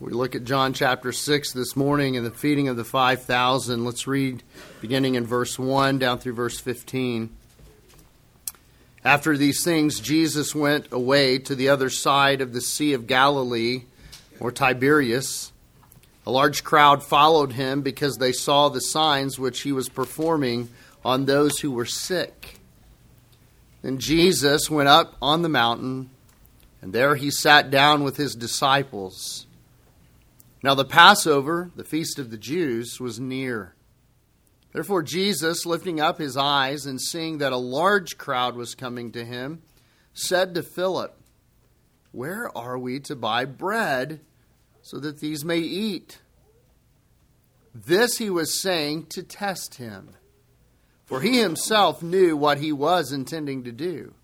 We look at John chapter 6 this morning and the feeding of the 5,000. Let's read beginning in verse 1 down through verse 15. After these things, Jesus went away to the other side of the Sea of Galilee, or Tiberias. A large crowd followed him because they saw the signs which he was performing on those who were sick. Then Jesus went up on the mountain, and there he sat down with his disciples. Now the Passover, the feast of the Jews, was near. Therefore, Jesus, lifting up his eyes and seeing that a large crowd was coming to him, said to Philip, Where are we to buy bread so that these may eat? This he was saying to test him, for he himself knew what he was intending to do.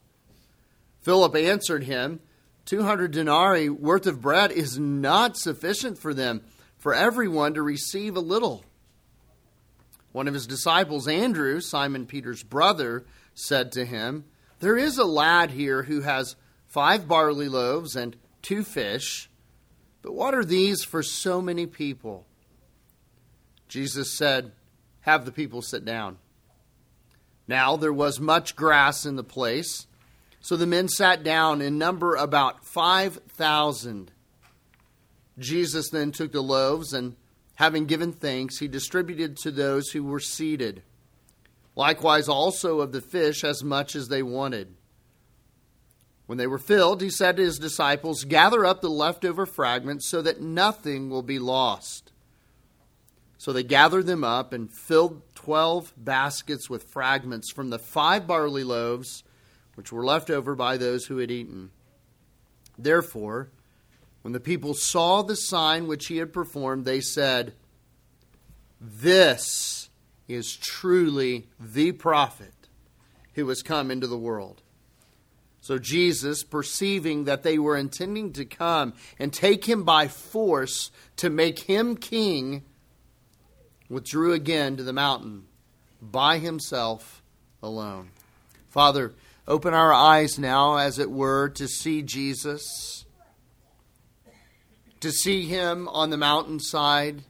Philip answered him, 200 denarii worth of bread is not sufficient for them, for everyone to receive a little. One of his disciples, Andrew, Simon Peter's brother, said to him, There is a lad here who has five barley loaves and two fish, but what are these for so many people? Jesus said, Have the people sit down. Now there was much grass in the place so the men sat down in number about 5,000. Jesus then took the loaves and, having given thanks, he distributed to those who were seated. Likewise, also of the fish, as much as they wanted. When they were filled, he said to his disciples, Gather up the leftover fragments so that nothing will be lost. So they gathered them up and filled twelve baskets with fragments from the five barley loaves which were left over by those who had eaten. Therefore, when the people saw the sign which he had performed, they said, This is truly the prophet who has come into the world. So Jesus, perceiving that they were intending to come and take him by force to make him king, withdrew again to the mountain by himself alone. Father, Open our eyes now, as it were, to see Jesus, to see him on the mountainside,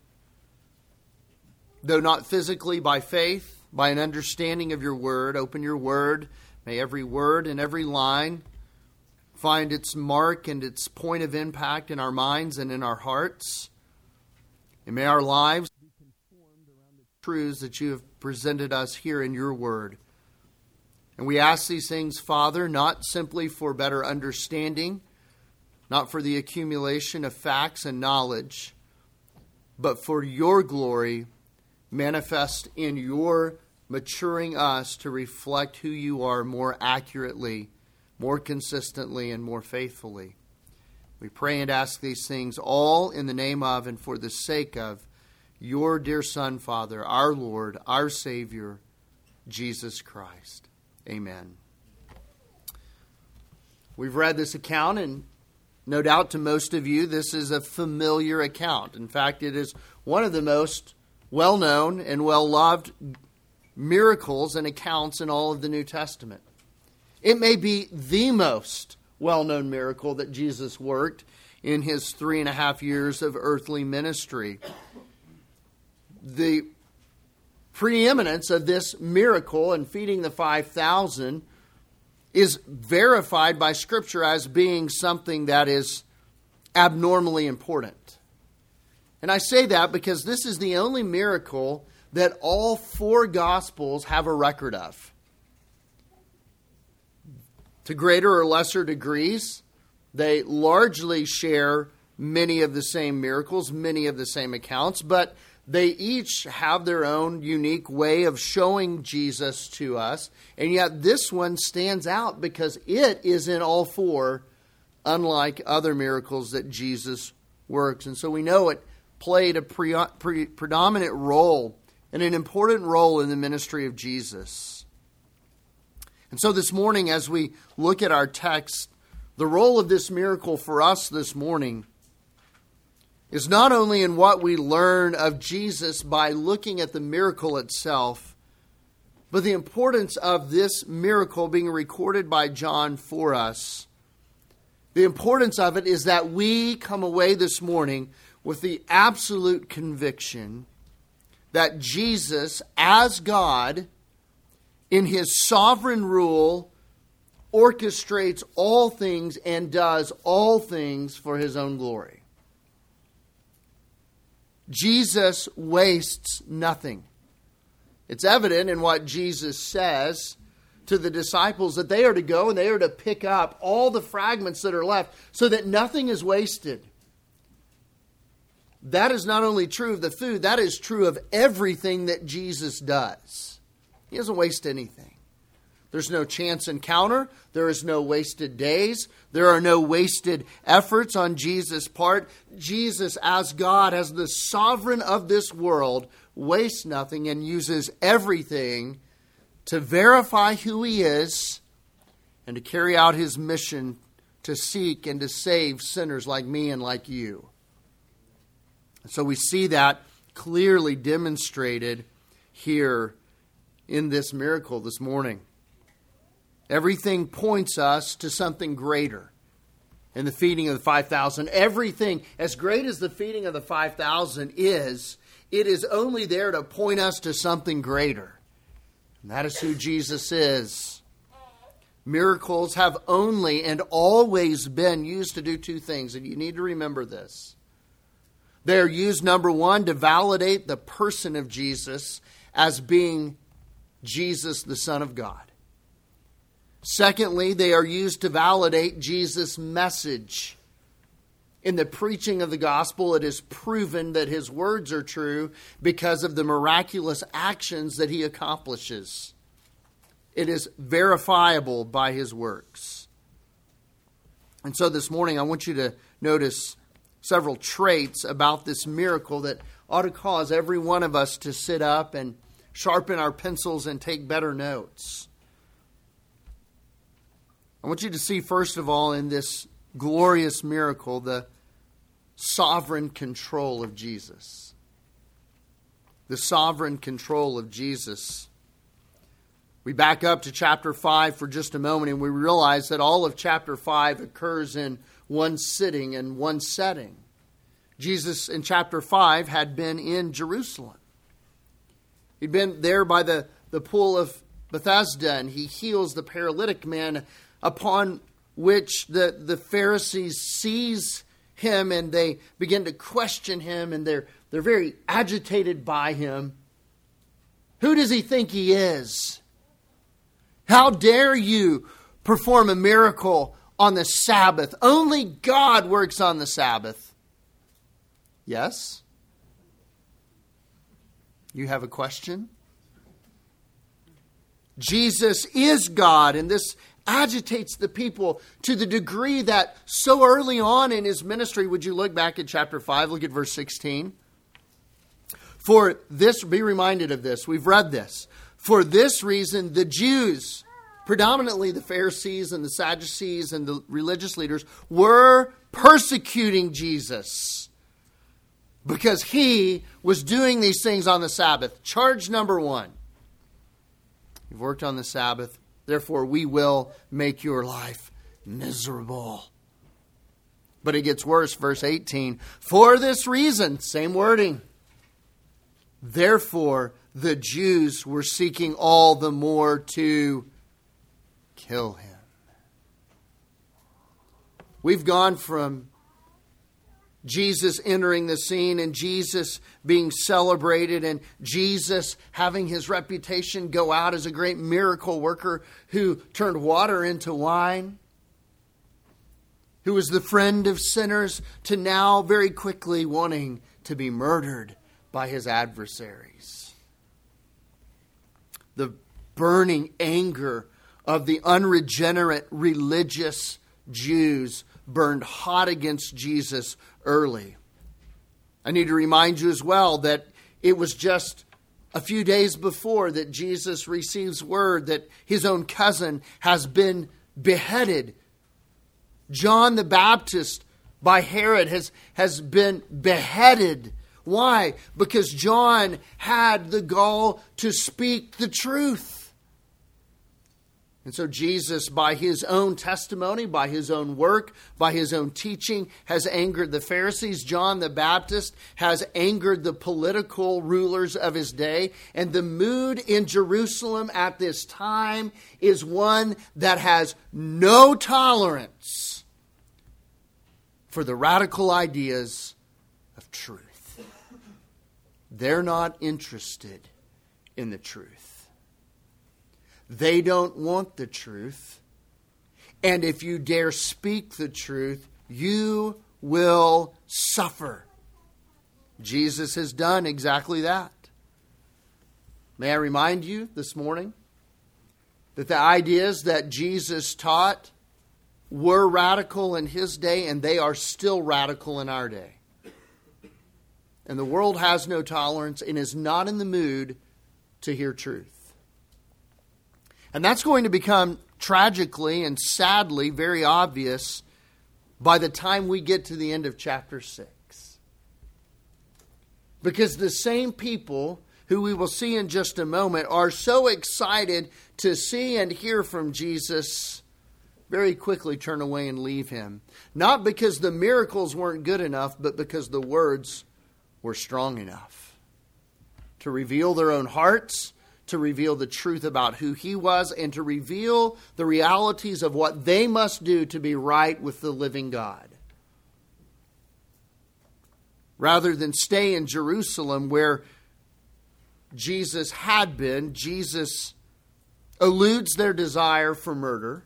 though not physically, by faith, by an understanding of your word. Open your word. May every word and every line find its mark and its point of impact in our minds and in our hearts. And may our lives be conformed around the truths that you have presented us here in your word. And we ask these things, Father, not simply for better understanding, not for the accumulation of facts and knowledge, but for your glory manifest in your maturing us to reflect who you are more accurately, more consistently, and more faithfully. We pray and ask these things all in the name of and for the sake of your dear Son, Father, our Lord, our Savior, Jesus Christ. Amen. We've read this account, and no doubt to most of you, this is a familiar account. In fact, it is one of the most well known and well loved miracles and accounts in all of the New Testament. It may be the most well known miracle that Jesus worked in his three and a half years of earthly ministry. The preeminence of this miracle and feeding the 5,000 is verified by Scripture as being something that is abnormally important. And I say that because this is the only miracle that all four Gospels have a record of. To greater or lesser degrees, they largely share many of the same miracles, many of the same accounts, but they each have their own unique way of showing Jesus to us, and yet this one stands out because it is in all four, unlike other miracles that Jesus works. And so we know it played a pre- pre- predominant role and an important role in the ministry of Jesus. And so this morning, as we look at our text, the role of this miracle for us this morning is not only in what we learn of Jesus by looking at the miracle itself, but the importance of this miracle being recorded by John for us. The importance of it is that we come away this morning with the absolute conviction that Jesus, as God, in his sovereign rule, orchestrates all things and does all things for his own glory. Jesus wastes nothing. It's evident in what Jesus says to the disciples that they are to go and they are to pick up all the fragments that are left so that nothing is wasted. That is not only true of the food, that is true of everything that Jesus does. He doesn't waste anything. There's no chance encounter. There is no wasted days. There are no wasted efforts on Jesus' part. Jesus, as God, as the sovereign of this world, wastes nothing and uses everything to verify who he is and to carry out his mission to seek and to save sinners like me and like you. So we see that clearly demonstrated here in this miracle this morning. Everything points us to something greater in the feeding of the 5,000. Everything, as great as the feeding of the 5,000 is, it is only there to point us to something greater. And that is who Jesus is. Miracles have only and always been used to do two things, and you need to remember this. They are used, number one, to validate the person of Jesus as being Jesus, the Son of God. Secondly, they are used to validate Jesus' message. In the preaching of the gospel, it is proven that his words are true because of the miraculous actions that he accomplishes. It is verifiable by his works. And so this morning, I want you to notice several traits about this miracle that ought to cause every one of us to sit up and sharpen our pencils and take better notes. I want you to see, first of all, in this glorious miracle, the sovereign control of Jesus. The sovereign control of Jesus. We back up to chapter 5 for just a moment and we realize that all of chapter 5 occurs in one sitting and one setting. Jesus in chapter 5 had been in Jerusalem. He'd been there by the, the pool of Bethesda and he heals the paralytic man upon which the, the Pharisees seize him and they begin to question him and they're, they're very agitated by him. Who does he think he is? How dare you perform a miracle on the Sabbath? Only God works on the Sabbath. Yes? You have a question? Jesus is God, and this agitates the people to the degree that so early on in his ministry, would you look back at chapter 5, look at verse 16? For this, be reminded of this, we've read this. For this reason, the Jews, predominantly the Pharisees and the Sadducees and the religious leaders, were persecuting Jesus because he was doing these things on the Sabbath. Charge number one. You've worked on the Sabbath. Therefore, we will make your life miserable. But it gets worse, verse 18. For this reason, same wording. Therefore, the Jews were seeking all the more to kill him. We've gone from Jesus entering the scene and Jesus being celebrated and Jesus having his reputation go out as a great miracle worker who turned water into wine, who was the friend of sinners, to now very quickly wanting to be murdered by his adversaries. The burning anger of the unregenerate religious Jews burned hot against Jesus early. I need to remind you as well that it was just a few days before that Jesus receives word that his own cousin has been beheaded. John the Baptist by Herod has, has been beheaded. Why? Because John had the gall to speak the truth. And so Jesus, by his own testimony, by his own work, by his own teaching, has angered the Pharisees. John the Baptist has angered the political rulers of his day. And the mood in Jerusalem at this time is one that has no tolerance for the radical ideas of truth. They're not interested in the truth. They don't want the truth. And if you dare speak the truth, you will suffer. Jesus has done exactly that. May I remind you this morning that the ideas that Jesus taught were radical in his day, and they are still radical in our day. And the world has no tolerance and is not in the mood to hear truth. And that's going to become tragically and sadly very obvious by the time we get to the end of chapter 6. Because the same people who we will see in just a moment are so excited to see and hear from Jesus very quickly turn away and leave him. Not because the miracles weren't good enough, but because the words were strong enough to reveal their own hearts to reveal the truth about who he was and to reveal the realities of what they must do to be right with the living God. Rather than stay in Jerusalem where Jesus had been, Jesus eludes their desire for murder.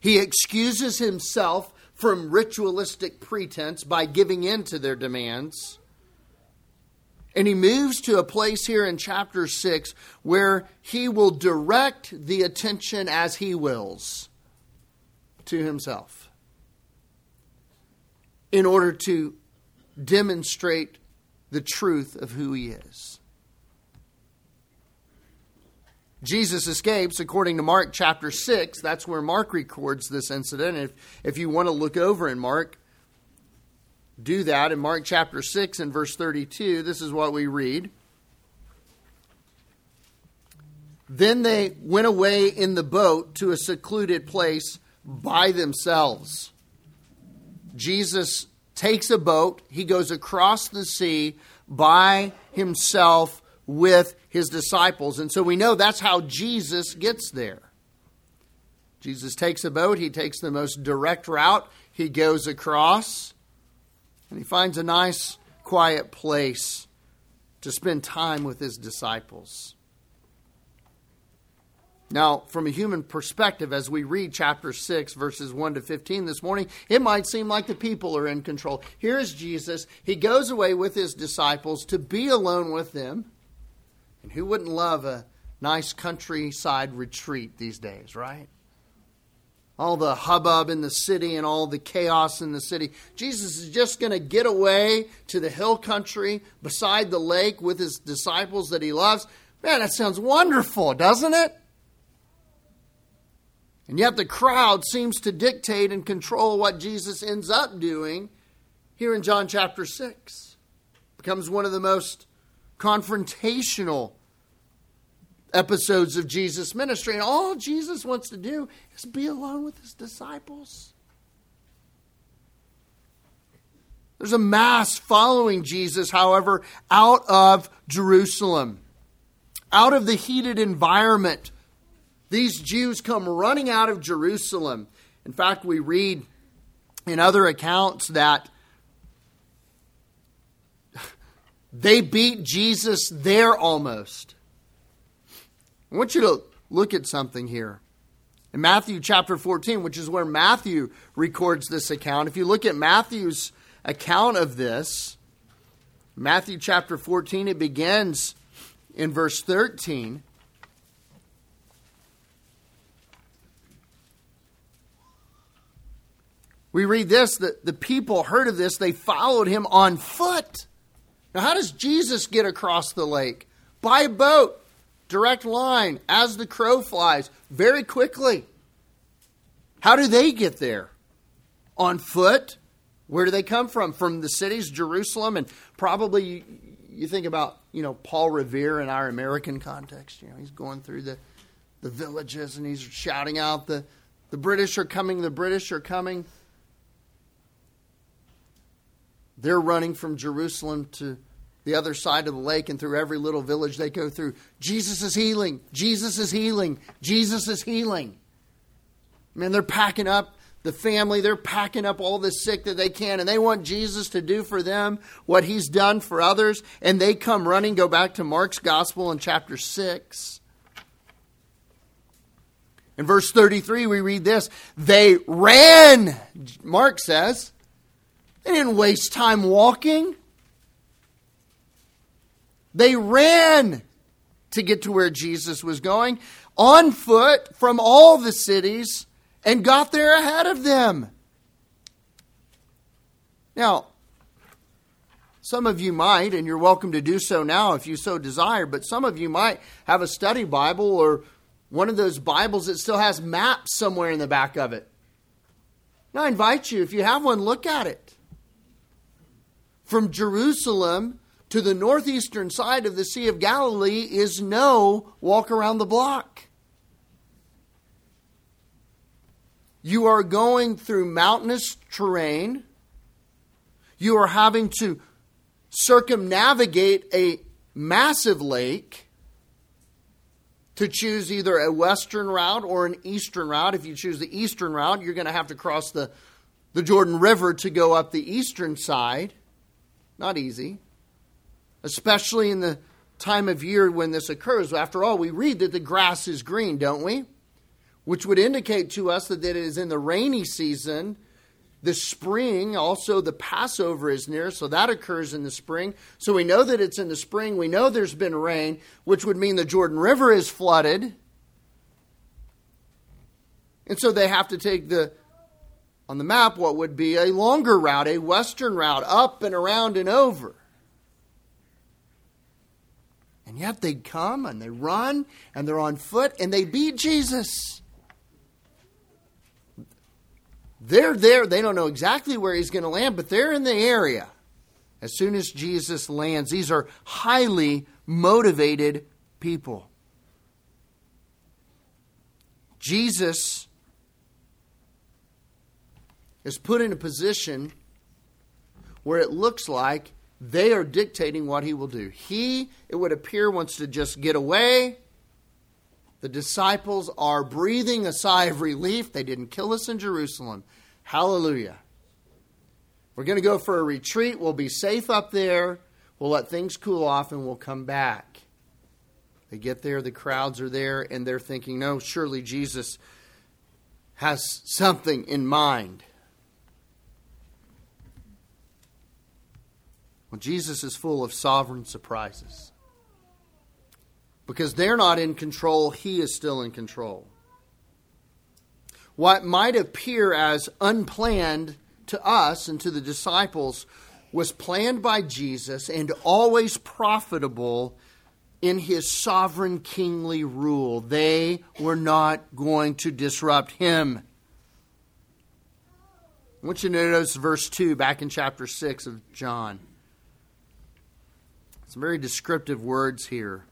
He excuses himself from ritualistic pretense by giving in to their demands. And he moves to a place here in chapter 6 where he will direct the attention as he wills to himself in order to demonstrate the truth of who he is. Jesus escapes, according to Mark chapter 6. That's where Mark records this incident. If, if you want to look over in Mark, do that in Mark chapter 6 and verse 32. This is what we read. Then they went away in the boat to a secluded place by themselves. Jesus takes a boat, he goes across the sea by himself with his disciples. And so we know that's how Jesus gets there. Jesus takes a boat, he takes the most direct route, he goes across. And he finds a nice, quiet place to spend time with his disciples. Now, from a human perspective, as we read chapter 6, verses 1 to 15 this morning, it might seem like the people are in control. Here's Jesus. He goes away with his disciples to be alone with them. And who wouldn't love a nice countryside retreat these days, right? All the hubbub in the city and all the chaos in the city. Jesus is just going to get away to the hill country beside the lake with his disciples that he loves. Man, that sounds wonderful, doesn't it? And yet the crowd seems to dictate and control what Jesus ends up doing here in John chapter 6. Becomes one of the most confrontational episodes of Jesus' ministry. And all Jesus wants to do is be alone with his disciples. There's a mass following Jesus, however, out of Jerusalem, out of the heated environment. These Jews come running out of Jerusalem. In fact, we read in other accounts that they beat Jesus there almost. I want you to look at something here. In Matthew chapter 14, which is where Matthew records this account, if you look at Matthew's account of this, Matthew chapter 14, it begins in verse 13. We read this that the people heard of this, they followed him on foot. Now, how does Jesus get across the lake? By boat direct line, as the crow flies, very quickly. How do they get there? On foot? Where do they come from? From the cities, Jerusalem, and probably you think about, you know, Paul Revere in our American context. You know, he's going through the the villages and he's shouting out the, the British are coming, the British are coming. They're running from Jerusalem to the other side of the lake and through every little village they go through. Jesus is healing. Jesus is healing. Jesus is healing. Man, they're packing up the family, they're packing up all the sick that they can, and they want Jesus to do for them what he's done for others. And they come running, go back to Mark's gospel in chapter 6. In verse 33, we read this They ran, Mark says. They didn't waste time walking. They ran to get to where Jesus was going on foot from all the cities and got there ahead of them. Now, some of you might, and you're welcome to do so now if you so desire, but some of you might have a study Bible or one of those Bibles that still has maps somewhere in the back of it. Now, I invite you, if you have one, look at it. From Jerusalem to the northeastern side of the Sea of Galilee is no walk around the block. You are going through mountainous terrain. You are having to circumnavigate a massive lake to choose either a western route or an eastern route. If you choose the eastern route, you're going to have to cross the, the Jordan River to go up the eastern side. Not easy, especially in the time of year when this occurs. After all, we read that the grass is green, don't we? which would indicate to us that it is in the rainy season. The spring, also the Passover is near, so that occurs in the spring. So we know that it's in the spring. We know there's been rain, which would mean the Jordan River is flooded. And so they have to take the on the map what would be a longer route, a western route, up and around and over. And yet they come and they run and they're on foot and they beat Jesus. They're there. They don't know exactly where he's going to land, but they're in the area. As soon as Jesus lands, these are highly motivated people. Jesus is put in a position where it looks like they are dictating what he will do. He, it would appear, wants to just get away the disciples are breathing a sigh of relief. They didn't kill us in Jerusalem. Hallelujah. We're going to go for a retreat. We'll be safe up there. We'll let things cool off and we'll come back. They get there, the crowds are there, and they're thinking, no, surely Jesus has something in mind. Well, Jesus is full of sovereign surprises. Because they're not in control, he is still in control. What might appear as unplanned to us and to the disciples was planned by Jesus and always profitable in his sovereign kingly rule. They were not going to disrupt him. I want you to notice verse 2 back in chapter 6 of John. Some very descriptive words here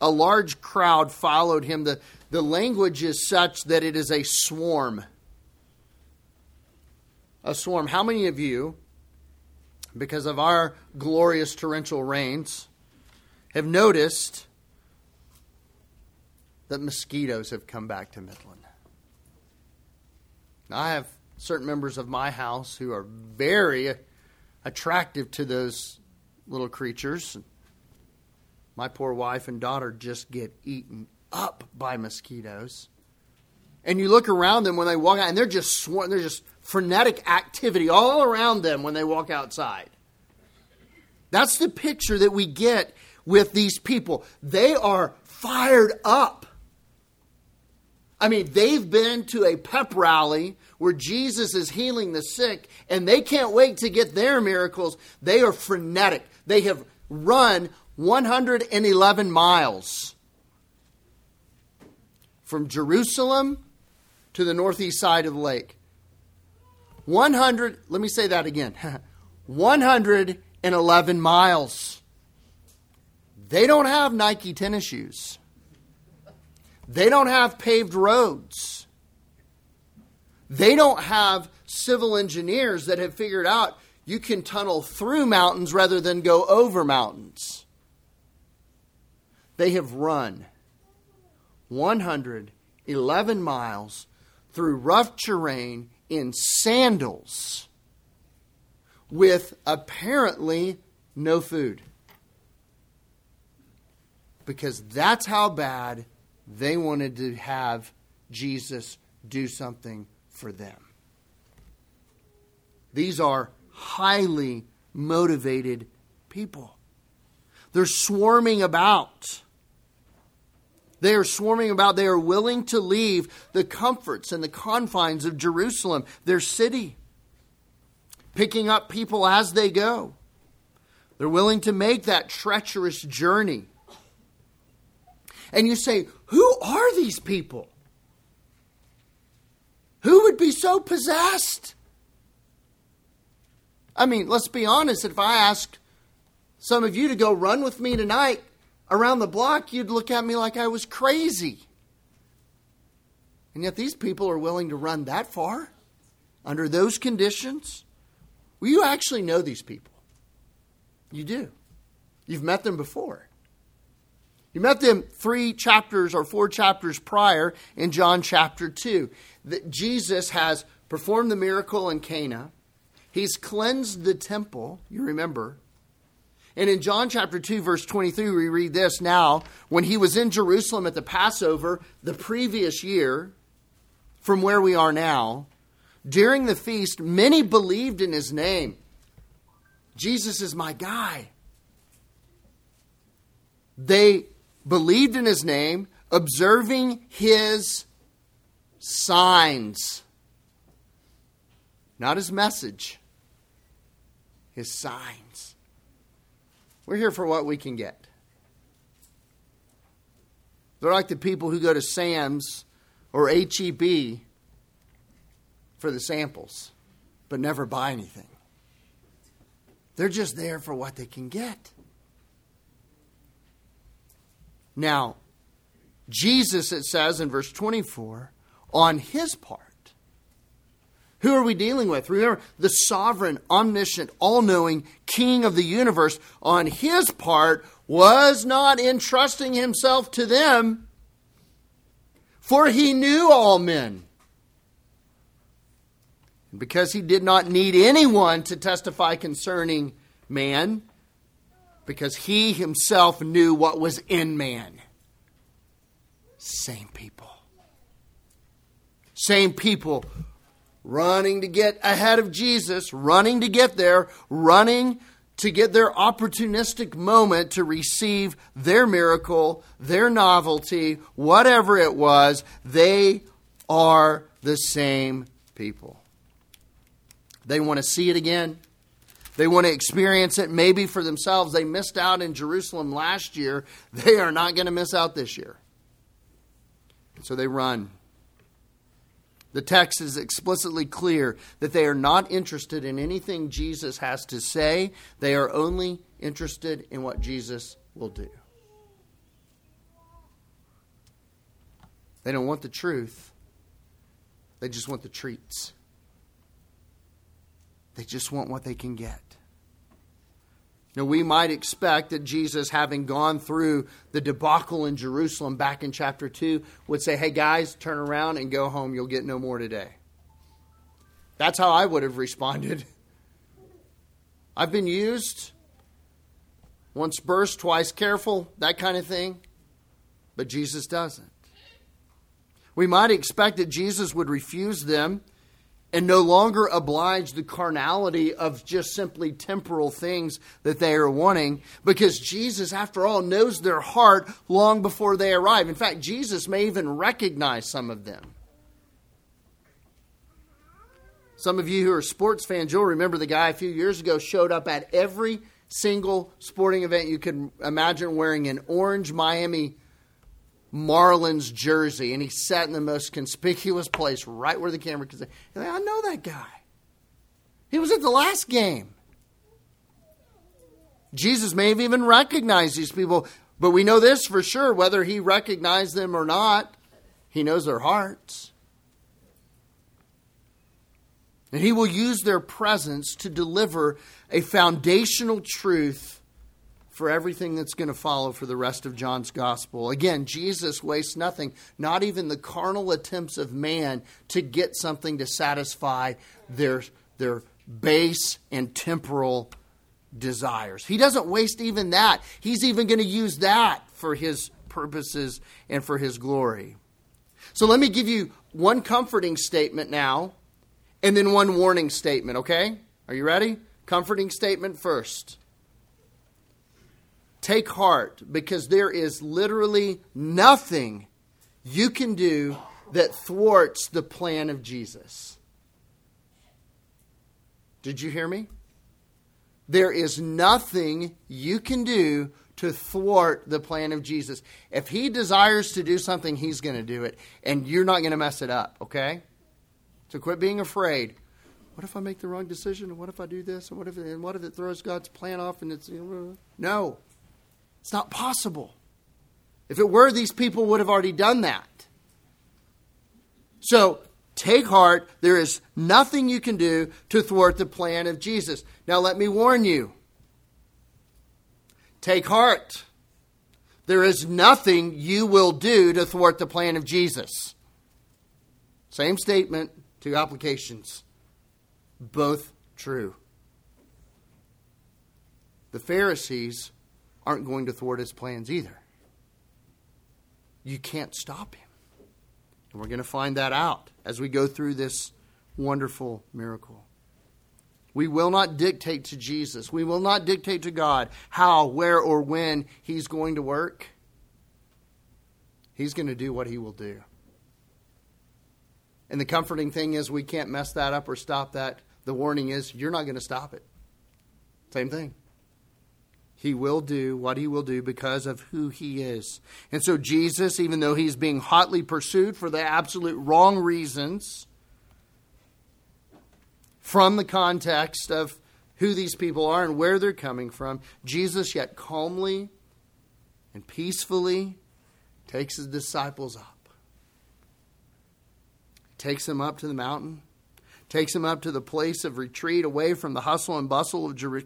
a large crowd followed him. The, the language is such that it is a swarm. A swarm. How many of you, because of our glorious torrential rains, have noticed that mosquitoes have come back to Midland? Now, I have certain members of my house who are very attractive to those little creatures my poor wife and daughter just get eaten up by mosquitoes. And you look around them when they walk out, and they're just they're just frenetic activity all around them when they walk outside. That's the picture that we get with these people. They are fired up. I mean, they've been to a pep rally where Jesus is healing the sick, and they can't wait to get their miracles. They are frenetic. They have run 111 miles from Jerusalem to the northeast side of the lake. 100, let me say that again 111 miles. They don't have Nike tennis shoes. They don't have paved roads. They don't have civil engineers that have figured out you can tunnel through mountains rather than go over mountains. They have run 111 miles through rough terrain in sandals with apparently no food. Because that's how bad they wanted to have Jesus do something for them. These are highly motivated people. They're swarming about. They are swarming about. They are willing to leave the comforts and the confines of Jerusalem, their city, picking up people as they go. They're willing to make that treacherous journey. And you say, Who are these people? Who would be so possessed? I mean, let's be honest. If I asked some of you to go run with me tonight around the block, you'd look at me like I was crazy. And yet these people are willing to run that far under those conditions. Well, you actually know these people. You do. You've met them before. You met them three chapters or four chapters prior in John chapter 2. That Jesus has performed the miracle in Cana. He's cleansed the temple, you remember. And in John chapter 2, verse 23, we read this Now, when he was in Jerusalem at the Passover the previous year, from where we are now, during the feast, many believed in his name. Jesus is my guy. They believed in his name, observing his signs. Not his message his signs. We're here for what we can get. They're like the people who go to Sam's or HEB for the samples, but never buy anything. They're just there for what they can get. Now, Jesus, it says in verse 24, on his part, who are we dealing with? Remember, the sovereign, omniscient, all knowing king of the universe, on his part, was not entrusting himself to them, for he knew all men. Because he did not need anyone to testify concerning man, because he himself knew what was in man. Same people. Same people running to get ahead of Jesus, running to get there, running to get their opportunistic moment to receive their miracle, their novelty, whatever it was, they are the same people. They want to see it again. They want to experience it maybe for themselves. They missed out in Jerusalem last year. They are not going to miss out this year. So they run. The text is explicitly clear that they are not interested in anything Jesus has to say, they are only interested in what Jesus will do. They don't want the truth, they just want the treats. They just want what they can get. Now, we might expect that Jesus, having gone through the debacle in Jerusalem back in chapter 2, would say, Hey, guys, turn around and go home. You'll get no more today. That's how I would have responded. I've been used, once burst, twice careful, that kind of thing. But Jesus doesn't. We might expect that Jesus would refuse them and no longer oblige the carnality of just simply temporal things that they are wanting because Jesus, after all, knows their heart long before they arrive. In fact, Jesus may even recognize some of them. Some of you who are sports fans, you'll remember the guy a few years ago showed up at every single sporting event you could imagine wearing an orange Miami Marlins jersey, and he sat in the most conspicuous place, right where the camera could say, I know that guy. He was at the last game. Jesus may have even recognized these people But we know this for sure whether he recognized them or not, he knows their hearts. And he will use their presence to deliver a foundational truth for everything that's going to follow for the rest of John's gospel. Again, Jesus wastes nothing, not even the carnal attempts of man to get something to satisfy their, their base and temporal desires. He doesn't waste even that. He's even going to use that for his purposes and for his glory. So let me give you one comforting statement now and then one warning statement, okay? Are you ready? Comforting statement first. Take heart because there is literally nothing you can do that thwarts the plan of Jesus. Did you hear me? There is nothing you can do to thwart the plan of Jesus. If he desires to do something, he's going to do it, and you're not going to mess it up, okay? So quit being afraid. What if I make the wrong decision? What if I do this? And what if, and what if it throws God's plan off and it's. No, it's not possible. If it were, these people would have already done that. So take heart. There is nothing you can do to thwart the plan of Jesus. Now, let me warn you take heart. There is nothing you will do to thwart the plan of Jesus. Same statement, two applications. Both true. The Pharisees aren't going to thwart his plans either. You can't stop him. And we're going to find that out as we go through this wonderful miracle. We will not dictate to Jesus. We will not dictate to God how, where, or when He's going to work. He's going to do what He will do. And the comforting thing is, we can't mess that up or stop that. The warning is, you're not going to stop it. Same thing. He will do what he will do because of who he is. And so, Jesus, even though he's being hotly pursued for the absolute wrong reasons, from the context of who these people are and where they're coming from, Jesus yet calmly and peacefully takes his disciples up takes them up to the mountain, takes them up to the place of retreat away from the hustle and bustle of Jer-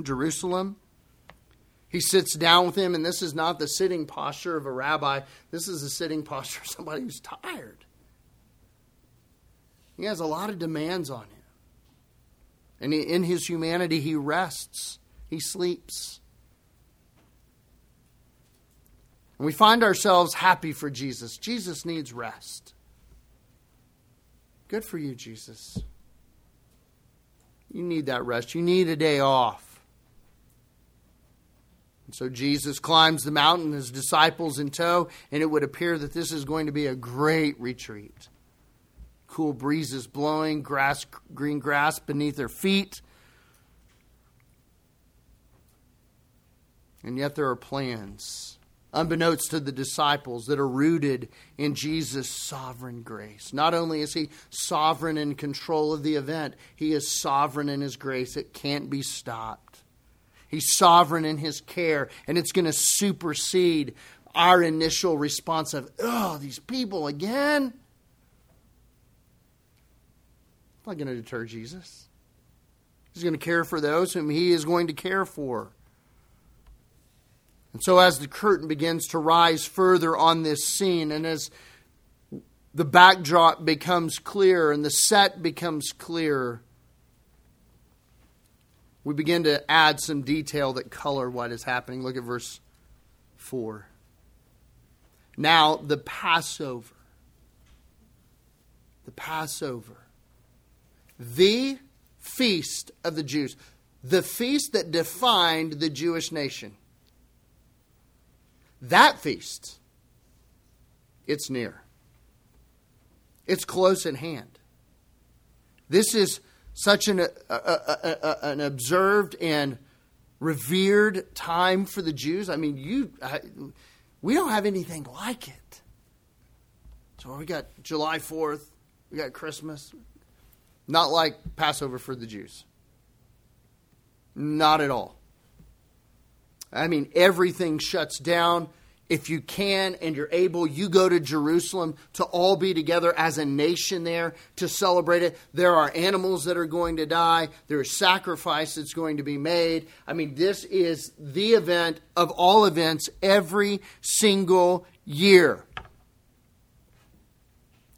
Jerusalem. He sits down with him, and this is not the sitting posture of a rabbi. This is the sitting posture of somebody who's tired. He has a lot of demands on him. And in his humanity, he rests, he sleeps. And we find ourselves happy for Jesus. Jesus needs rest. Good for you, Jesus. You need that rest. You need a day off. And so Jesus climbs the mountain, his disciples in tow, and it would appear that this is going to be a great retreat. Cool breezes blowing, grass, green grass beneath their feet. And yet there are plans unbeknownst to the disciples, that are rooted in Jesus' sovereign grace. Not only is he sovereign in control of the event, he is sovereign in his grace. It can't be stopped. He's sovereign in his care, and it's going to supersede our initial response of, oh, these people again. It's not going to deter Jesus. He's going to care for those whom he is going to care for. And so, as the curtain begins to rise further on this scene, and as the backdrop becomes clear and the set becomes clear, we begin to add some detail that color what is happening. Look at verse 4. Now, the Passover. The Passover. The feast of the Jews. The feast that defined the Jewish nation. That feast, it's near. It's close at hand. This is such an, a, a, a, an observed and revered time for the Jews. I mean, you, I, we don't have anything like it. So we got July 4th, we got Christmas. Not like Passover for the Jews. Not at all. I mean, everything shuts down. If you can and you're able, you go to Jerusalem to all be together as a nation there to celebrate it. There are animals that are going to die, there is sacrifice that's going to be made. I mean, this is the event of all events every single year.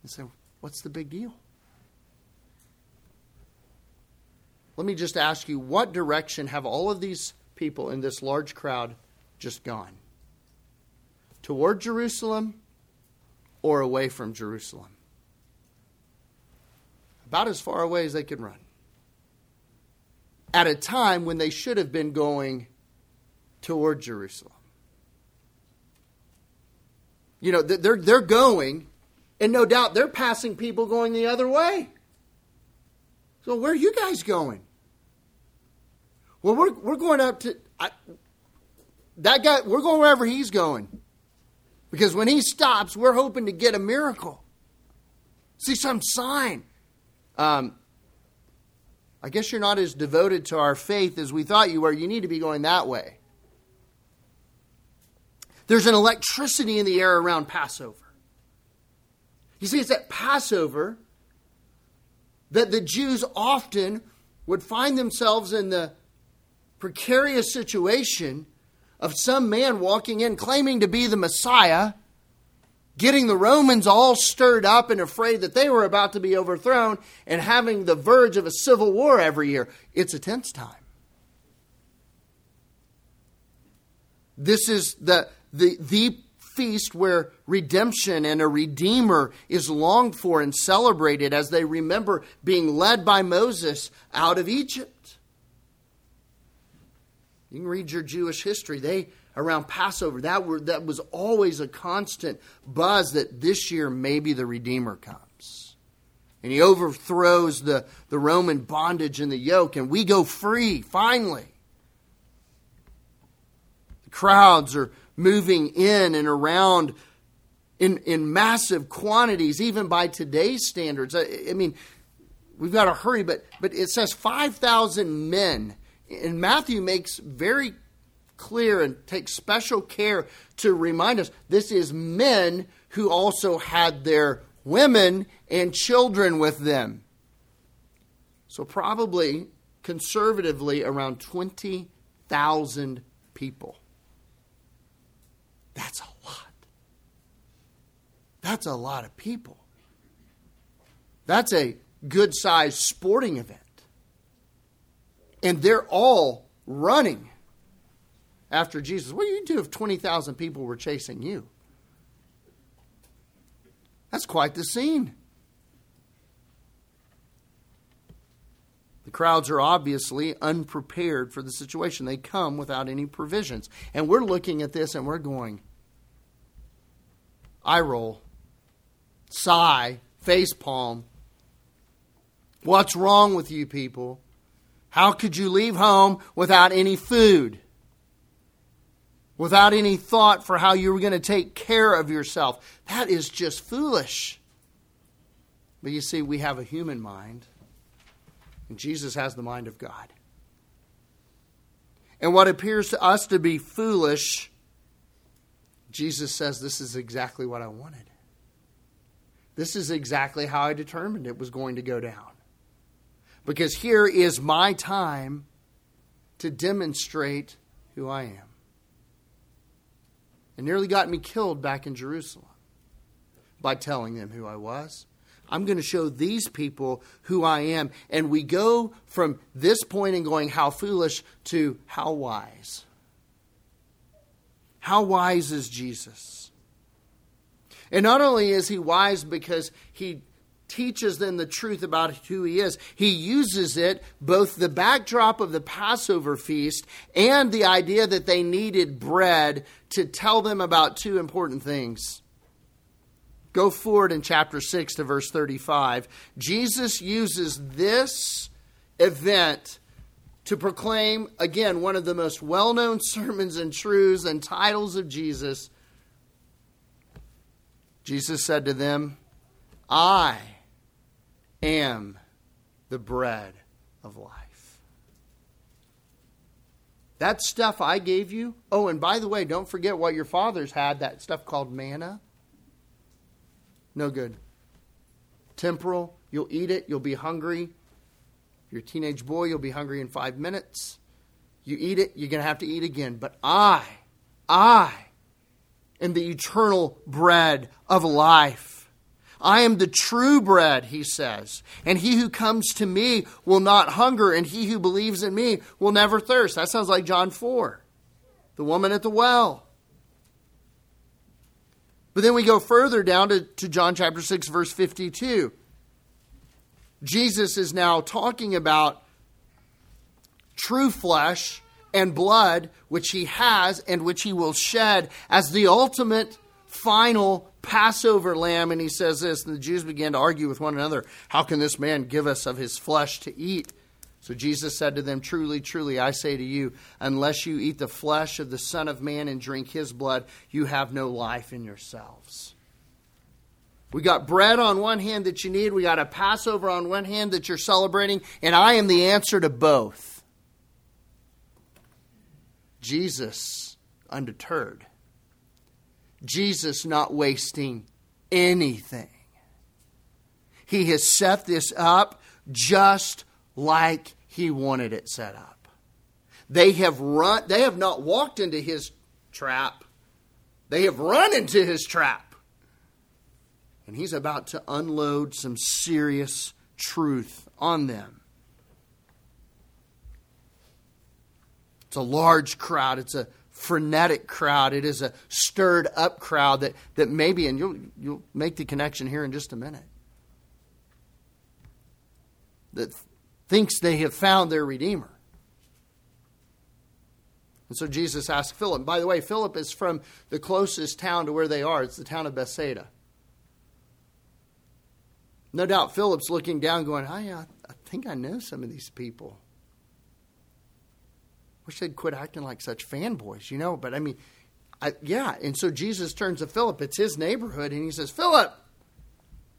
And so, what's the big deal? Let me just ask you what direction have all of these people in this large crowd just gone? Toward Jerusalem or away from Jerusalem? About as far away as they could run. At a time when they should have been going toward Jerusalem. You know, they're, they're going, and no doubt they're passing people going the other way. So, where are you guys going? Well, we're, we're going up to I, that guy, we're going wherever he's going. Because when he stops, we're hoping to get a miracle. See some sign. Um, I guess you're not as devoted to our faith as we thought you were. You need to be going that way. There's an electricity in the air around Passover. You see, it's at Passover that the Jews often would find themselves in the precarious situation of some man walking in claiming to be the Messiah, getting the Romans all stirred up and afraid that they were about to be overthrown, and having the verge of a civil war every year. It's a tense time. This is the, the, the feast where redemption and a redeemer is longed for and celebrated as they remember being led by Moses out of Egypt. You can read your Jewish history. They around Passover, that were that was always a constant buzz that this year maybe the Redeemer comes. And he overthrows the, the Roman bondage and the yoke, and we go free, finally. The crowds are moving in and around in, in massive quantities, even by today's standards. I, I mean, we've got to hurry, but, but it says 5,000 men and Matthew makes very clear and takes special care to remind us this is men who also had their women and children with them. So, probably conservatively, around 20,000 people. That's a lot. That's a lot of people. That's a good sized sporting event and they're all running after Jesus. What do you do if 20,000 people were chasing you? That's quite the scene. The crowds are obviously unprepared for the situation. They come without any provisions. And we're looking at this and we're going, eye roll, sigh, face palm. What's wrong with you people? How could you leave home without any food? Without any thought for how you were going to take care of yourself? That is just foolish. But you see, we have a human mind, and Jesus has the mind of God. And what appears to us to be foolish, Jesus says, This is exactly what I wanted. This is exactly how I determined it was going to go down because here is my time to demonstrate who I am. It nearly got me killed back in Jerusalem by telling them who I was. I'm going to show these people who I am. And we go from this point and going, how foolish, to how wise. How wise is Jesus? And not only is he wise because he teaches them the truth about who he is. He uses it, both the backdrop of the Passover feast and the idea that they needed bread, to tell them about two important things. Go forward in chapter 6 to verse 35. Jesus uses this event to proclaim, again, one of the most well known sermons and truths and titles of Jesus. Jesus said to them, I am the bread of life. That stuff I gave you. Oh, and by the way, don't forget what your fathers had that stuff called manna. No good. Temporal, you'll eat it, you'll be hungry. If You're a teenage boy, you'll be hungry in five minutes. You eat it, you're going to have to eat again. But I, I am the eternal bread of life. I am the true bread, he says. And he who comes to me will not hunger, and he who believes in me will never thirst. That sounds like John 4, the woman at the well. But then we go further down to, to John chapter 6, verse 52. Jesus is now talking about true flesh and blood, which he has and which he will shed as the ultimate final Passover lamb. And he says this, and the Jews began to argue with one another, How can this man give us of his flesh to eat? So Jesus said to them, Truly, truly, I say to you, unless you eat the flesh of the Son of Man and drink his blood, you have no life in yourselves. We got bread on one hand that you need, we got a Passover on one hand that you're celebrating, and I am the answer to both. Jesus undeterred. Jesus not wasting anything. He has set this up just like he wanted it set up. They have run they have not walked into his trap. They have run into his trap and he's about to unload some serious truth on them. It's a large crowd, it's a frenetic crowd, it is a stirred up crowd that, that maybe, and you'll, you'll make the connection here in just a minute, that thinks they have found their Redeemer. And so Jesus asked Philip. By the way, Philip is from the closest town to where they are. It's the town of Bethsaida. No doubt Philip's looking down, going, I, uh, I think I know some of these people. Wish they'd quit acting like such fanboys, you know. But I mean, I, yeah. And so Jesus turns to Philip. It's his neighborhood. And he says, Philip,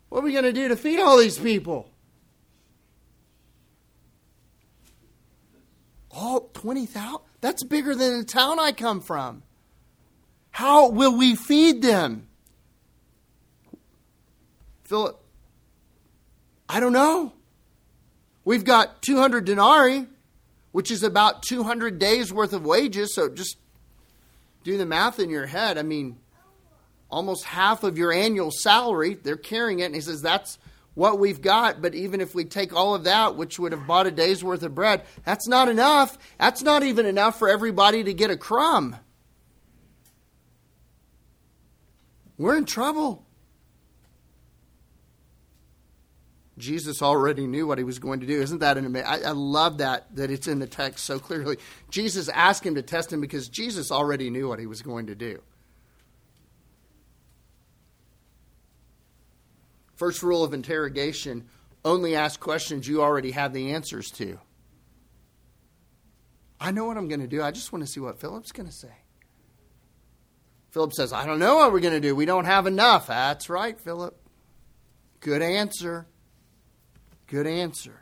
what are we going to do to feed all these people? All 20,000? That's bigger than the town I come from. How will we feed them? Philip I don't know. We've got 200 denarii, which is about 200 days worth of wages. So just do the math in your head. I mean, almost half of your annual salary, they're carrying it. And he says, that's what we've got. But even if we take all of that, which would have bought a day's worth of bread, that's not enough. That's not even enough for everybody to get a crumb. We're in trouble. Jesus already knew what he was going to do. Isn't that an amazing? I, I love that that it's in the text so clearly. Jesus asked him to test him because Jesus already knew what he was going to do. First rule of interrogation only ask questions you already have the answers to. I know what I'm going to do. I just want to see what Philip's going to say. Philip says, I don't know what we're going to do. We don't have enough. That's right, Philip. Good answer. Good answer.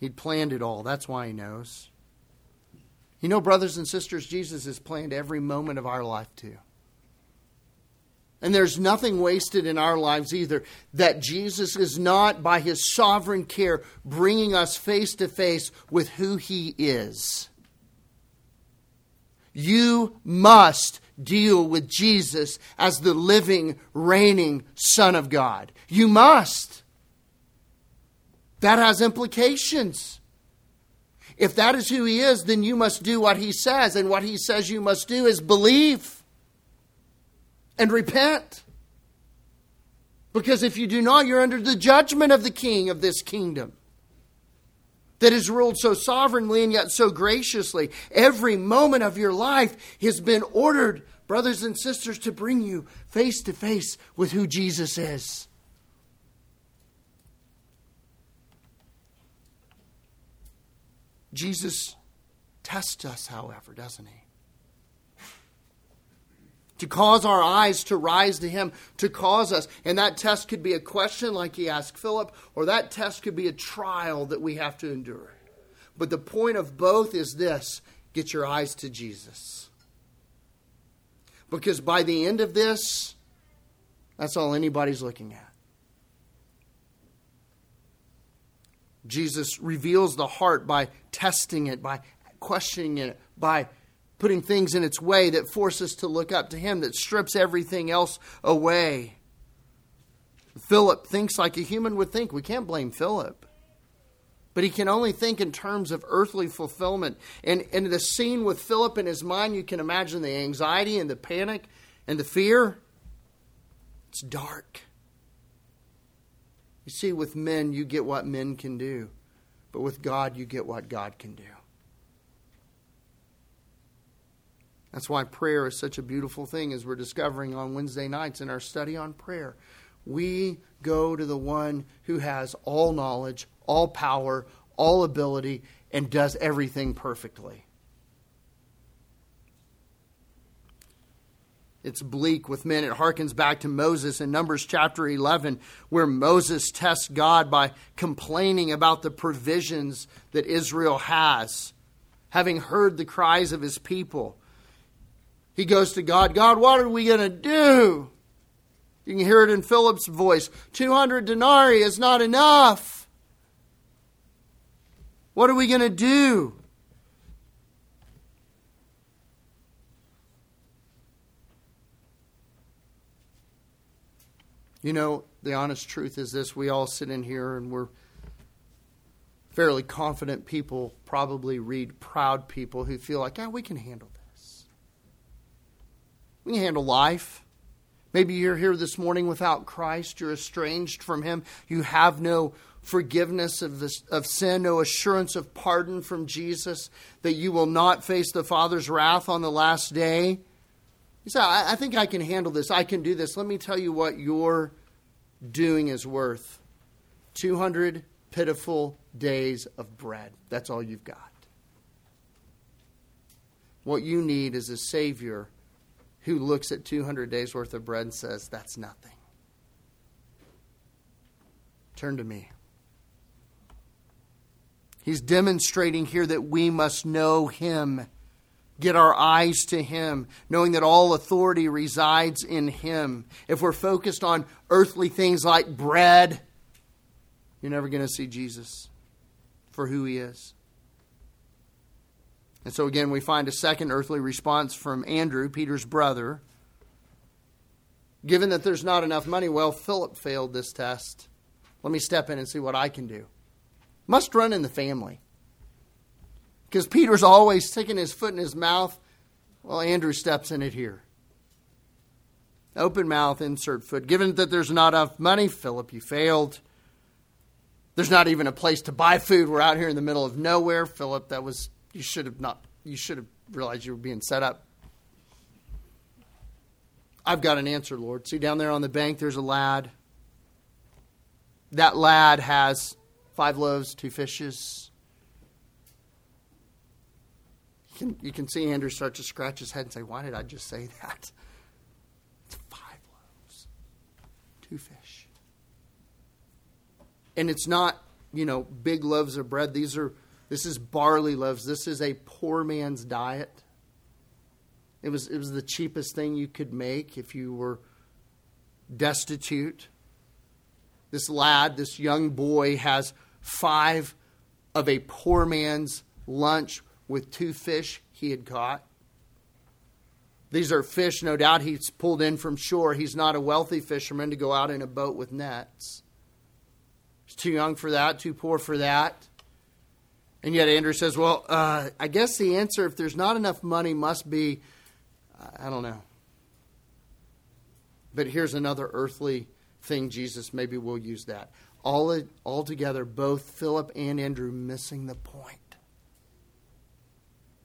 He'd planned it all. That's why he knows. You know, brothers and sisters, Jesus has planned every moment of our life too. And there's nothing wasted in our lives either. That Jesus is not, by his sovereign care, bringing us face to face with who he is. You must deal with Jesus as the living, reigning Son of God. You must. That has implications. If that is who he is, then you must do what he says, and what he says you must do is believe and repent. Because if you do not, you're under the judgment of the king of this kingdom that has ruled so sovereignly and yet so graciously. Every moment of your life has been ordered, brothers and sisters, to bring you face to face with who Jesus is. Jesus tests us, however, doesn't he? To cause our eyes to rise to him, to cause us. And that test could be a question like he asked Philip, or that test could be a trial that we have to endure. But the point of both is this get your eyes to Jesus. Because by the end of this, that's all anybody's looking at. Jesus reveals the heart by testing it, by questioning it, by putting things in its way that force us to look up to Him, that strips everything else away. Philip thinks like a human would think. We can't blame Philip. But he can only think in terms of earthly fulfillment. And in the scene with Philip in his mind, you can imagine the anxiety and the panic and the fear. It's dark. You see, with men, you get what men can do. But with God, you get what God can do. That's why prayer is such a beautiful thing, as we're discovering on Wednesday nights in our study on prayer. We go to the one who has all knowledge, all power, all ability, and does everything perfectly. It's bleak with men. It harkens back to Moses in Numbers chapter 11, where Moses tests God by complaining about the provisions that Israel has, having heard the cries of his people. He goes to God, God, what are we going to do? You can hear it in Philip's voice 200 denarii is not enough. What are we going to do? You know, the honest truth is this we all sit in here and we're fairly confident people, probably read proud people who feel like, yeah, we can handle this. We can handle life. Maybe you're here this morning without Christ. You're estranged from Him. You have no forgiveness of, this, of sin, no assurance of pardon from Jesus, that you will not face the Father's wrath on the last day. You say, I, I think I can handle this. I can do this. Let me tell you what your doing is worth 200 pitiful days of bread. That's all you've got. What you need is a Savior who looks at 200 days worth of bread and says, That's nothing. Turn to me. He's demonstrating here that we must know Him, get our eyes to Him, knowing that all authority resides in Him. If we're focused on earthly things like bread, you're never going to see Jesus for who He is. And so again, we find a second earthly response from Andrew, Peter's brother. Given that there's not enough money, well, Philip failed this test. Let me step in and see what I can do. Must run in the family. Because Peter's always sticking his foot in his mouth. Well, Andrew steps in it here. Open mouth, insert foot. Given that there's not enough money, Philip, you failed. There's not even a place to buy food. We're out here in the middle of nowhere. Philip, that was you should have not you should have realized you were being set up. I've got an answer, Lord. See down there on the bank there's a lad. That lad has five loaves, two fishes. You can, you can see Andrew start to scratch his head and say, Why did I just say that? It's five loaves, two fish. And it's not, you know, big loaves of bread. These are this is barley loaves. This is a poor man's diet. It was, it was the cheapest thing you could make if you were destitute. This lad, this young boy, has five of a poor man's lunch with two fish he had caught. These are fish, no doubt, he's pulled in from shore. He's not a wealthy fisherman to go out in a boat with nets. He's too young for that, too poor for that. And yet Andrew says, well, uh, I guess the answer, if there's not enough money, must be, I don't know. But here's another earthly thing Jesus maybe we'll use that. All altogether, both Philip and Andrew missing the point.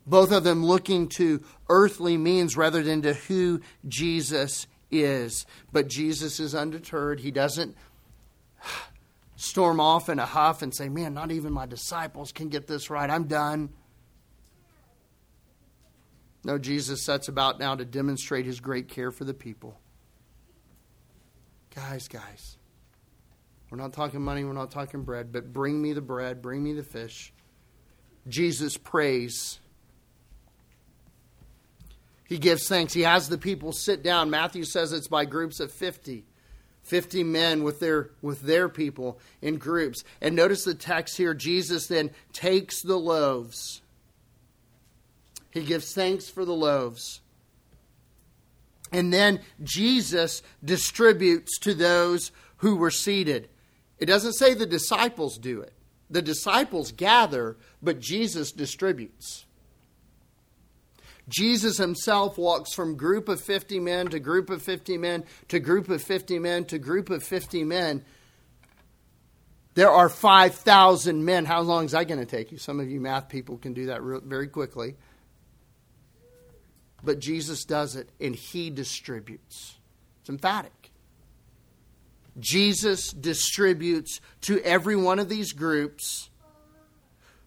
Both of them looking to earthly means rather than to who Jesus is. But Jesus is undeterred. He doesn't storm off in a huff and say, Man, not even my disciples can get this right. I'm done. No, Jesus sets about now to demonstrate his great care for the people. Guys, guys, we're not talking money, we're not talking bread, but bring me the bread, bring me the fish. Jesus prays. He gives thanks. He has the people sit down. Matthew says it's by groups of 50. 50 men with their with their people in groups. And notice the text here Jesus then takes the loaves. He gives thanks for the loaves. And then Jesus distributes to those who were seated. It doesn't say the disciples do it. The disciples gather, but Jesus distributes. Jesus himself walks from group of 50 men to group of 50 men to group of 50 men to group of 50 men. There are 5,000 men. How long is that going to take you? Some of you math people can do that very quickly. But Jesus does it and he distributes. It's emphatic. Jesus distributes to every one of these groups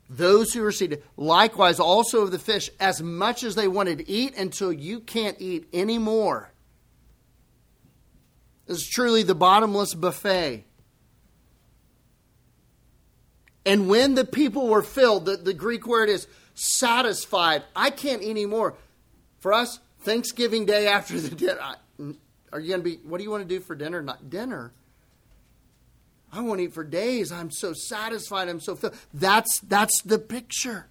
those who are seated, likewise also of the fish, as much as they wanted to eat until you can't eat anymore. This is truly the bottomless buffet. And when the people were filled, the, the Greek word is satisfied. I can't eat anymore. For us, Thanksgiving Day after the dinner, are you going to be, what do you want to do for dinner? Not dinner. I won't eat for days. I'm so satisfied. I'm so filled. That's, that's the picture.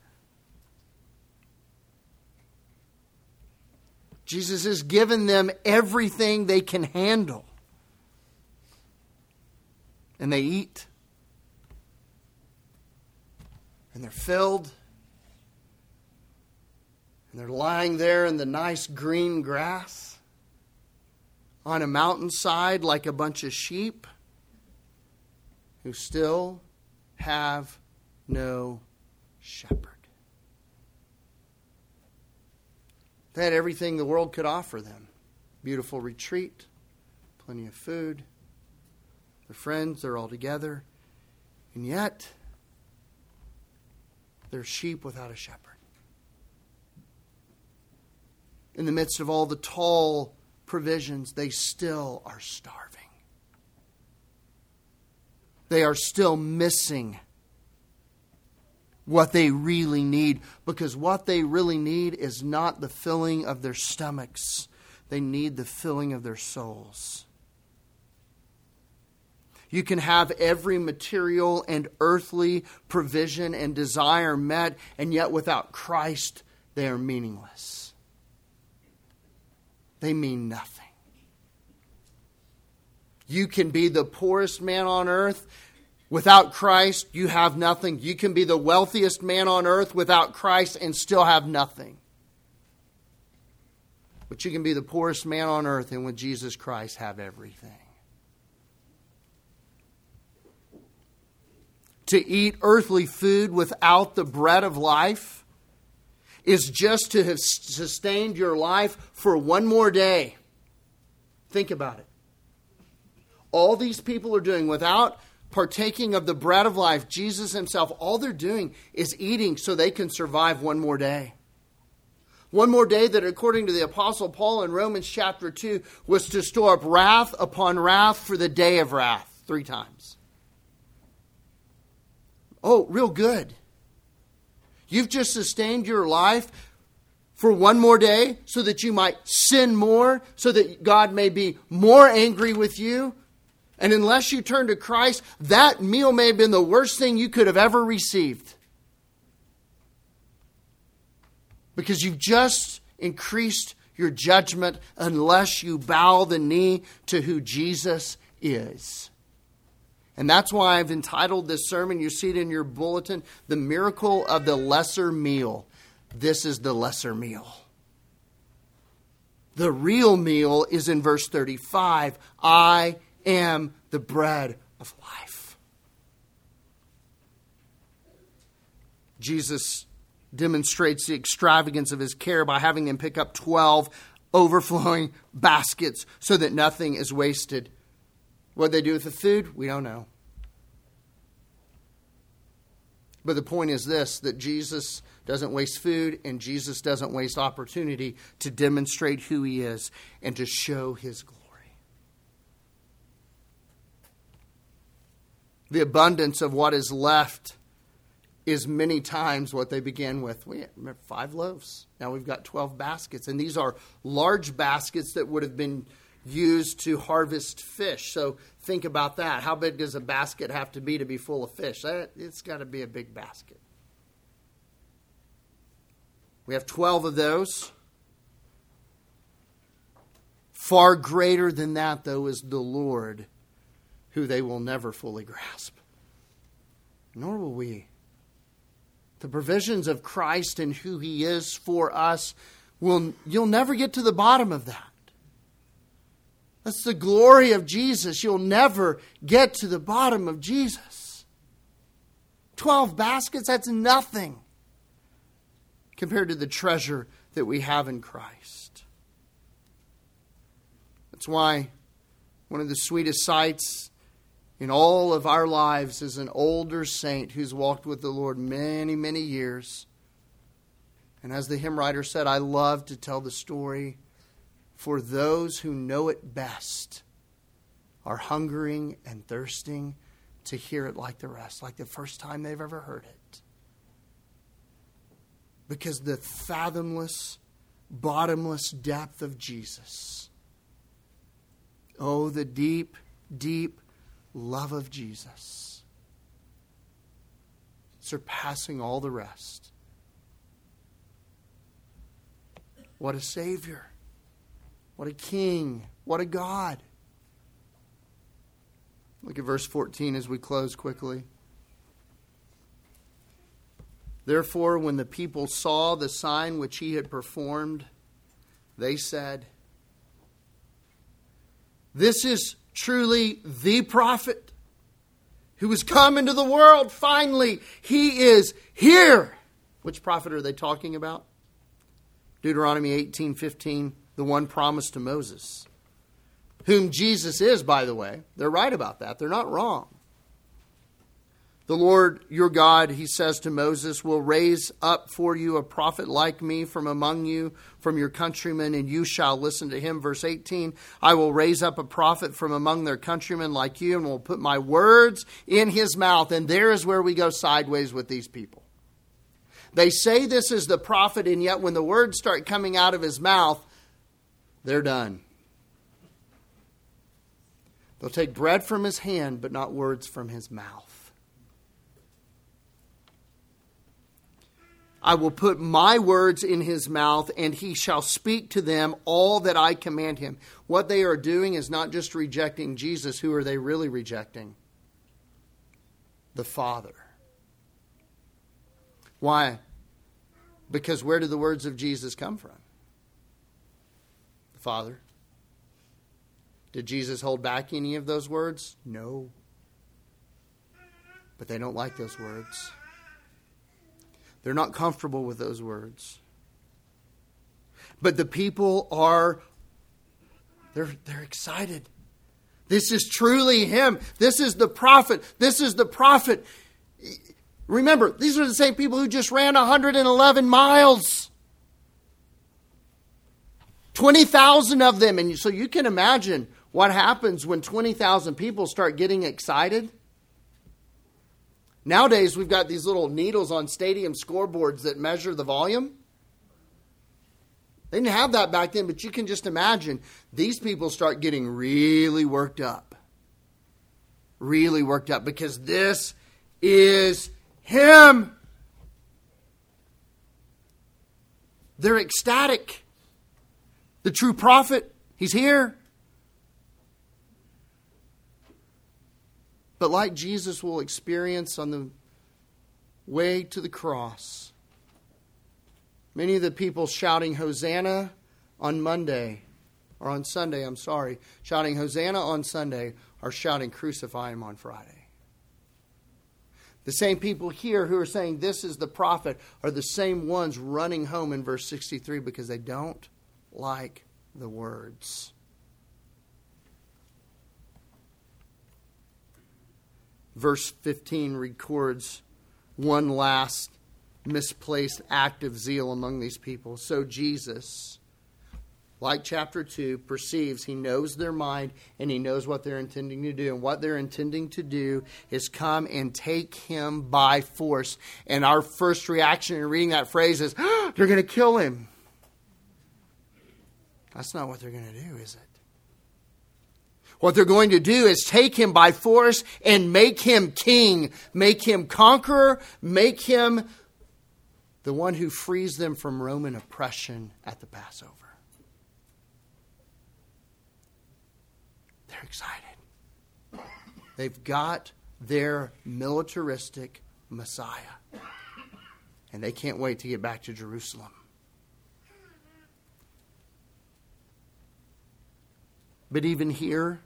Jesus has given them everything they can handle. And they eat. And they're filled. And they're lying there in the nice green grass on a mountainside like a bunch of sheep who still have no shepherd. They had everything the world could offer them beautiful retreat, plenty of food, their friends, they're all together, and yet they're sheep without a shepherd. In the midst of all the tall provisions, they still are starving they are still missing what they really need because what they really need is not the filling of their stomachs, they need the filling of their souls. You can have every material and earthly provision and desire met, and yet without Christ, they are meaningless. They mean nothing. You can be the poorest man on earth. Without Christ, you have nothing. You can be the wealthiest man on earth without Christ and still have nothing. But you can be the poorest man on earth and with Jesus Christ have everything. To eat earthly food without the bread of life is just to have sustained your life for one more day. Think about it all these people are doing without partaking of the bread of life, Jesus himself, all they're doing is eating so they can survive one more day. One more day that, according to the Apostle Paul in Romans chapter 2, was to store up wrath upon wrath for the day of wrath. Three times. Oh, real good. You've just sustained your life for one more day so that you might sin more, so that God may be more angry with you. And unless you turn to Christ, that meal may have been the worst thing you could have ever received. Because you've just increased your judgment unless you bow the knee to who Jesus is. And that's why I've entitled this sermon, you see it in your bulletin, The Miracle of the Lesser Meal. This is the lesser meal. The real meal is in verse 35 I am the bread of life. Jesus demonstrates the extravagance of his care by having them pick up 12 overflowing baskets so that nothing is wasted. What they do with the food, we don't know. But the point is this that Jesus doesn't waste food and Jesus doesn't waste opportunity to demonstrate who he is and to show his glory. The abundance of what is left is many times what they began with. We had five loaves. Now we've got 12 baskets. And these are large baskets that would have been used to harvest fish. So think about that. How big does a basket have to be to be full of fish? Eh, it's got to be a big basket. We have 12 of those. Far greater than that, though, is the Lord, who they will never fully grasp. Nor will we. The provisions of Christ and who He is for us, will, you'll never get to the bottom of that. That's the glory of Jesus. You'll never get to the bottom of Jesus. Twelve baskets, that's nothing compared to the treasure that we have in Christ. That's why one of the sweetest sights in all of our lives is an older saint who's walked with the Lord many, many years. And as the hymn writer said, I love to tell the story for those who know it best are hungering and thirsting to hear it like the rest, like the first time they've ever heard it. Because the fathomless, bottomless depth of Jesus. Oh, the deep, deep love of Jesus, surpassing all the rest. What a Savior! What a King! What a God! Look at verse 14 as we close quickly. Therefore, when the people saw the sign which he had performed, they said, This is truly the prophet who has come into the world finally. He is here. Which prophet are they talking about? Deuteronomy 18:15, the one promised to Moses. Whom Jesus is, by the way. They're right about that. They're not wrong. The Lord your God, he says to Moses, will raise up for you a prophet like me from among you, from your countrymen, and you shall listen to him. Verse 18 I will raise up a prophet from among their countrymen like you, and will put my words in his mouth. And there is where we go sideways with these people. They say this is the prophet, and yet when the words start coming out of his mouth, they're done. They'll take bread from his hand, but not words from his mouth. I will put my words in his mouth, and he shall speak to them all that I command him. What they are doing is not just rejecting Jesus. Who are they really rejecting? The Father. Why? Because where do the words of Jesus come from? The Father. Did Jesus hold back any of those words? No. But they don't like those words. They're not comfortable with those words. But the people are they're they're excited. This is truly him. This is the prophet. This is the prophet. Remember, these are the same people who just ran 111 miles. 20,000 of them. And so you can imagine what happens when 20,000 people start getting excited. Nowadays, we've got these little needles on stadium scoreboards that measure the volume. They didn't have that back then, but you can just imagine these people start getting really worked up. Really worked up because this is Him. They're ecstatic. The true prophet, He's here. But like Jesus will experience on the way to the cross, many of the people shouting Hosanna on Monday, or on Sunday, I'm sorry, shouting Hosanna on Sunday, are shouting Crucify Him on Friday. The same people here who are saying this is the prophet are the same ones running home in verse 63 because they don't like the words. Verse 15 records one last misplaced act of zeal among these people. So Jesus, like chapter 2, perceives, he knows their mind, and he knows what they're intending to do. And what they're intending to do is come and take him by force. And our first reaction in reading that phrase is, oh, they're going to kill him. That's not what they're going to do, is it? What they're going to do is take him by force and make him king, make him conqueror, make him the one who frees them from Roman oppression at the Passover. They're excited. They've got their militaristic Messiah. And they can't wait to get back to Jerusalem. But even here,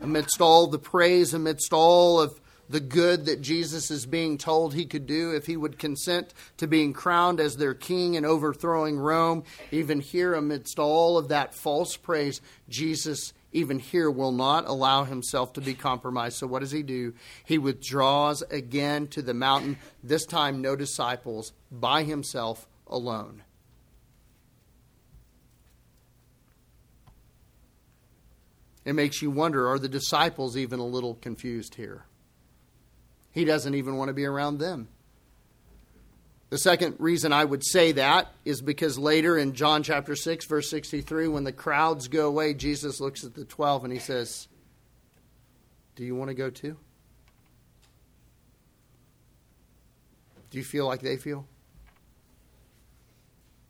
amidst all the praise, amidst all of the good that Jesus is being told he could do if he would consent to being crowned as their king and overthrowing Rome, even here, amidst all of that false praise, Jesus even here will not allow himself to be compromised. So what does he do? He withdraws again to the mountain, this time no disciples, by himself alone. It makes you wonder are the disciples even a little confused here? He doesn't even want to be around them. The second reason I would say that is because later in John chapter 6, verse 63, when the crowds go away, Jesus looks at the 12 and he says, Do you want to go too? Do you feel like they feel?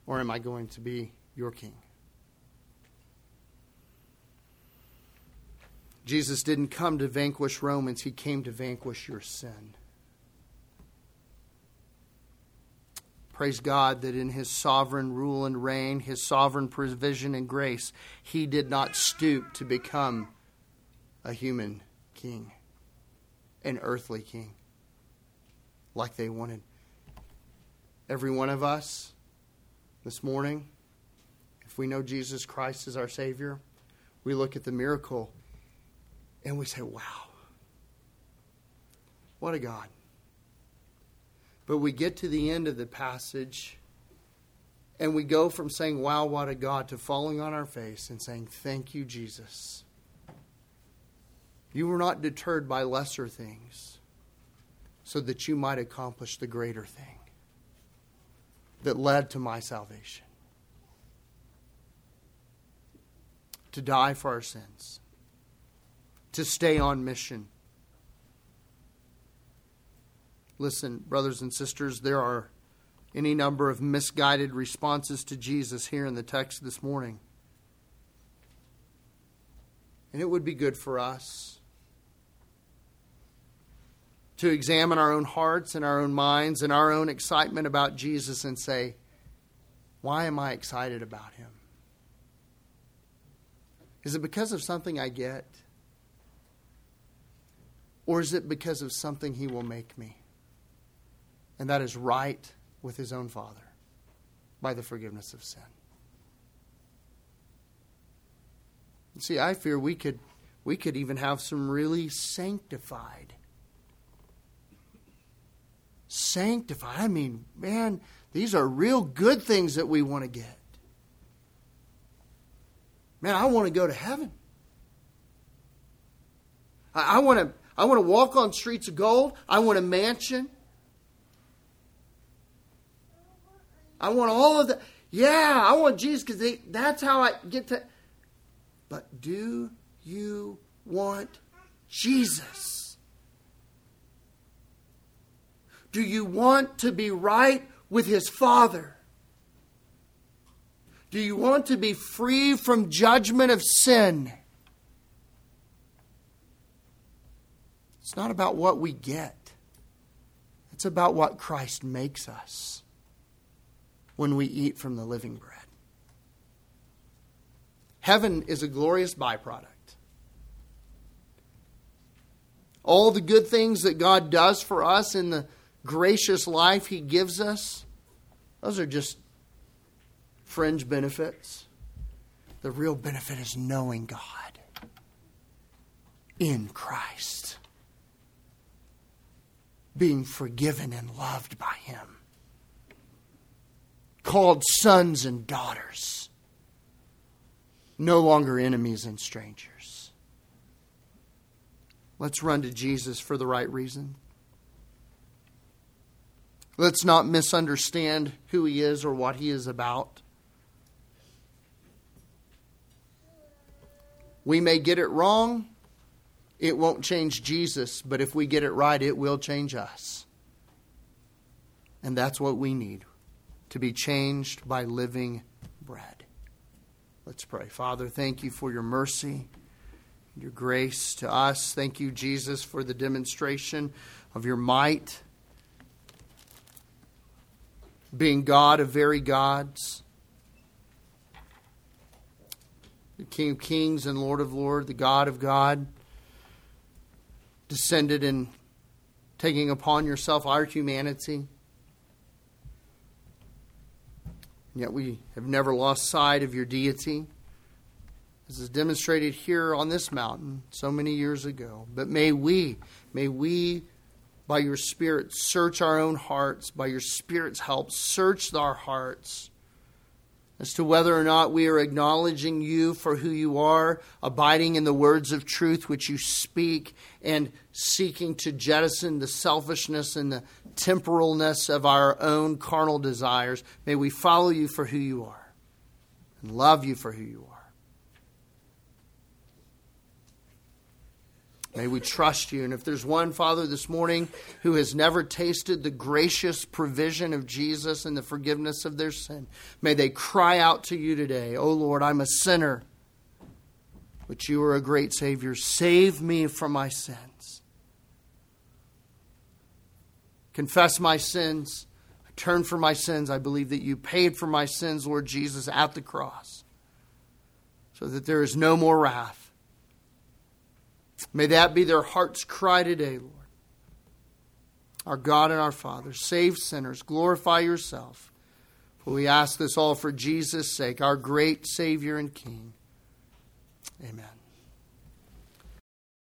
Or am I going to be your king? Jesus didn't come to vanquish Romans, he came to vanquish your sin. Praise God that in his sovereign rule and reign, his sovereign provision and grace, he did not stoop to become a human king, an earthly king, like they wanted. Every one of us this morning, if we know Jesus Christ as our Savior, we look at the miracle and we say, wow, what a God. But we get to the end of the passage and we go from saying, Wow, what a God, to falling on our face and saying, Thank you, Jesus. You were not deterred by lesser things so that you might accomplish the greater thing that led to my salvation. To die for our sins, to stay on mission Listen, brothers and sisters, there are any number of misguided responses to Jesus here in the text this morning. And it would be good for us to examine our own hearts and our own minds and our own excitement about Jesus and say, why am I excited about him? Is it because of something I get? Or is it because of something he will make me? and that is right with his own Father by the forgiveness of sin. See, I fear we could we could even have some really sanctified sanctified. I mean, man, these are real good things that we want to get. Man, I want to go to heaven. I, I want to I want to walk on streets of gold. I want a mansion. I want all of that. Yeah, I want Jesus because that's how I get to. But do you want Jesus? Do you want to be right with his Father? Do you want to be free from judgment of sin? It's not about what we get, it's about what Christ makes us when we eat from the living bread. Heaven is a glorious byproduct. All the good things that God does for us in the gracious life He gives us, those are just fringe benefits. The real benefit is knowing God in Christ, being forgiven and loved by Him called sons and daughters, no longer enemies and strangers. Let's run to Jesus for the right reason. Let's not misunderstand who he is or what he is about. We may get it wrong, it won't change Jesus, but if we get it right, it will change us. And that's what we need to be changed by living bread. Let's pray. Father, thank you for your mercy, your grace to us. Thank you, Jesus, for the demonstration of your might, being God of very gods, the King of kings and Lord of lords, the God of God, descended and taking upon yourself our humanity And Yet we have never lost sight of your deity, This is demonstrated here on this mountain so many years ago. But may we, may we, by your Spirit, search our own hearts, by your Spirit's help, search our hearts as to whether or not we are acknowledging you for who you are, abiding in the words of truth which you speak, and seeking to jettison the selfishness and the temporalness of our own carnal desires. May we follow you for who you are and love you for who you are. May we trust you. And if there's one, Father, this morning who has never tasted the gracious provision of Jesus and the forgiveness of their sin, may they cry out to you today, Oh Lord, I'm a sinner, but you are a great Savior. Save me from my sins. Confess my sins. I turn from my sins. I believe that you paid for my sins, Lord Jesus, at the cross, so that there is no more wrath May that be their heart's cry today, Lord. Our God and our Father, save sinners, glorify yourself. For we ask this all for Jesus' sake, our great Savior and King. Amen.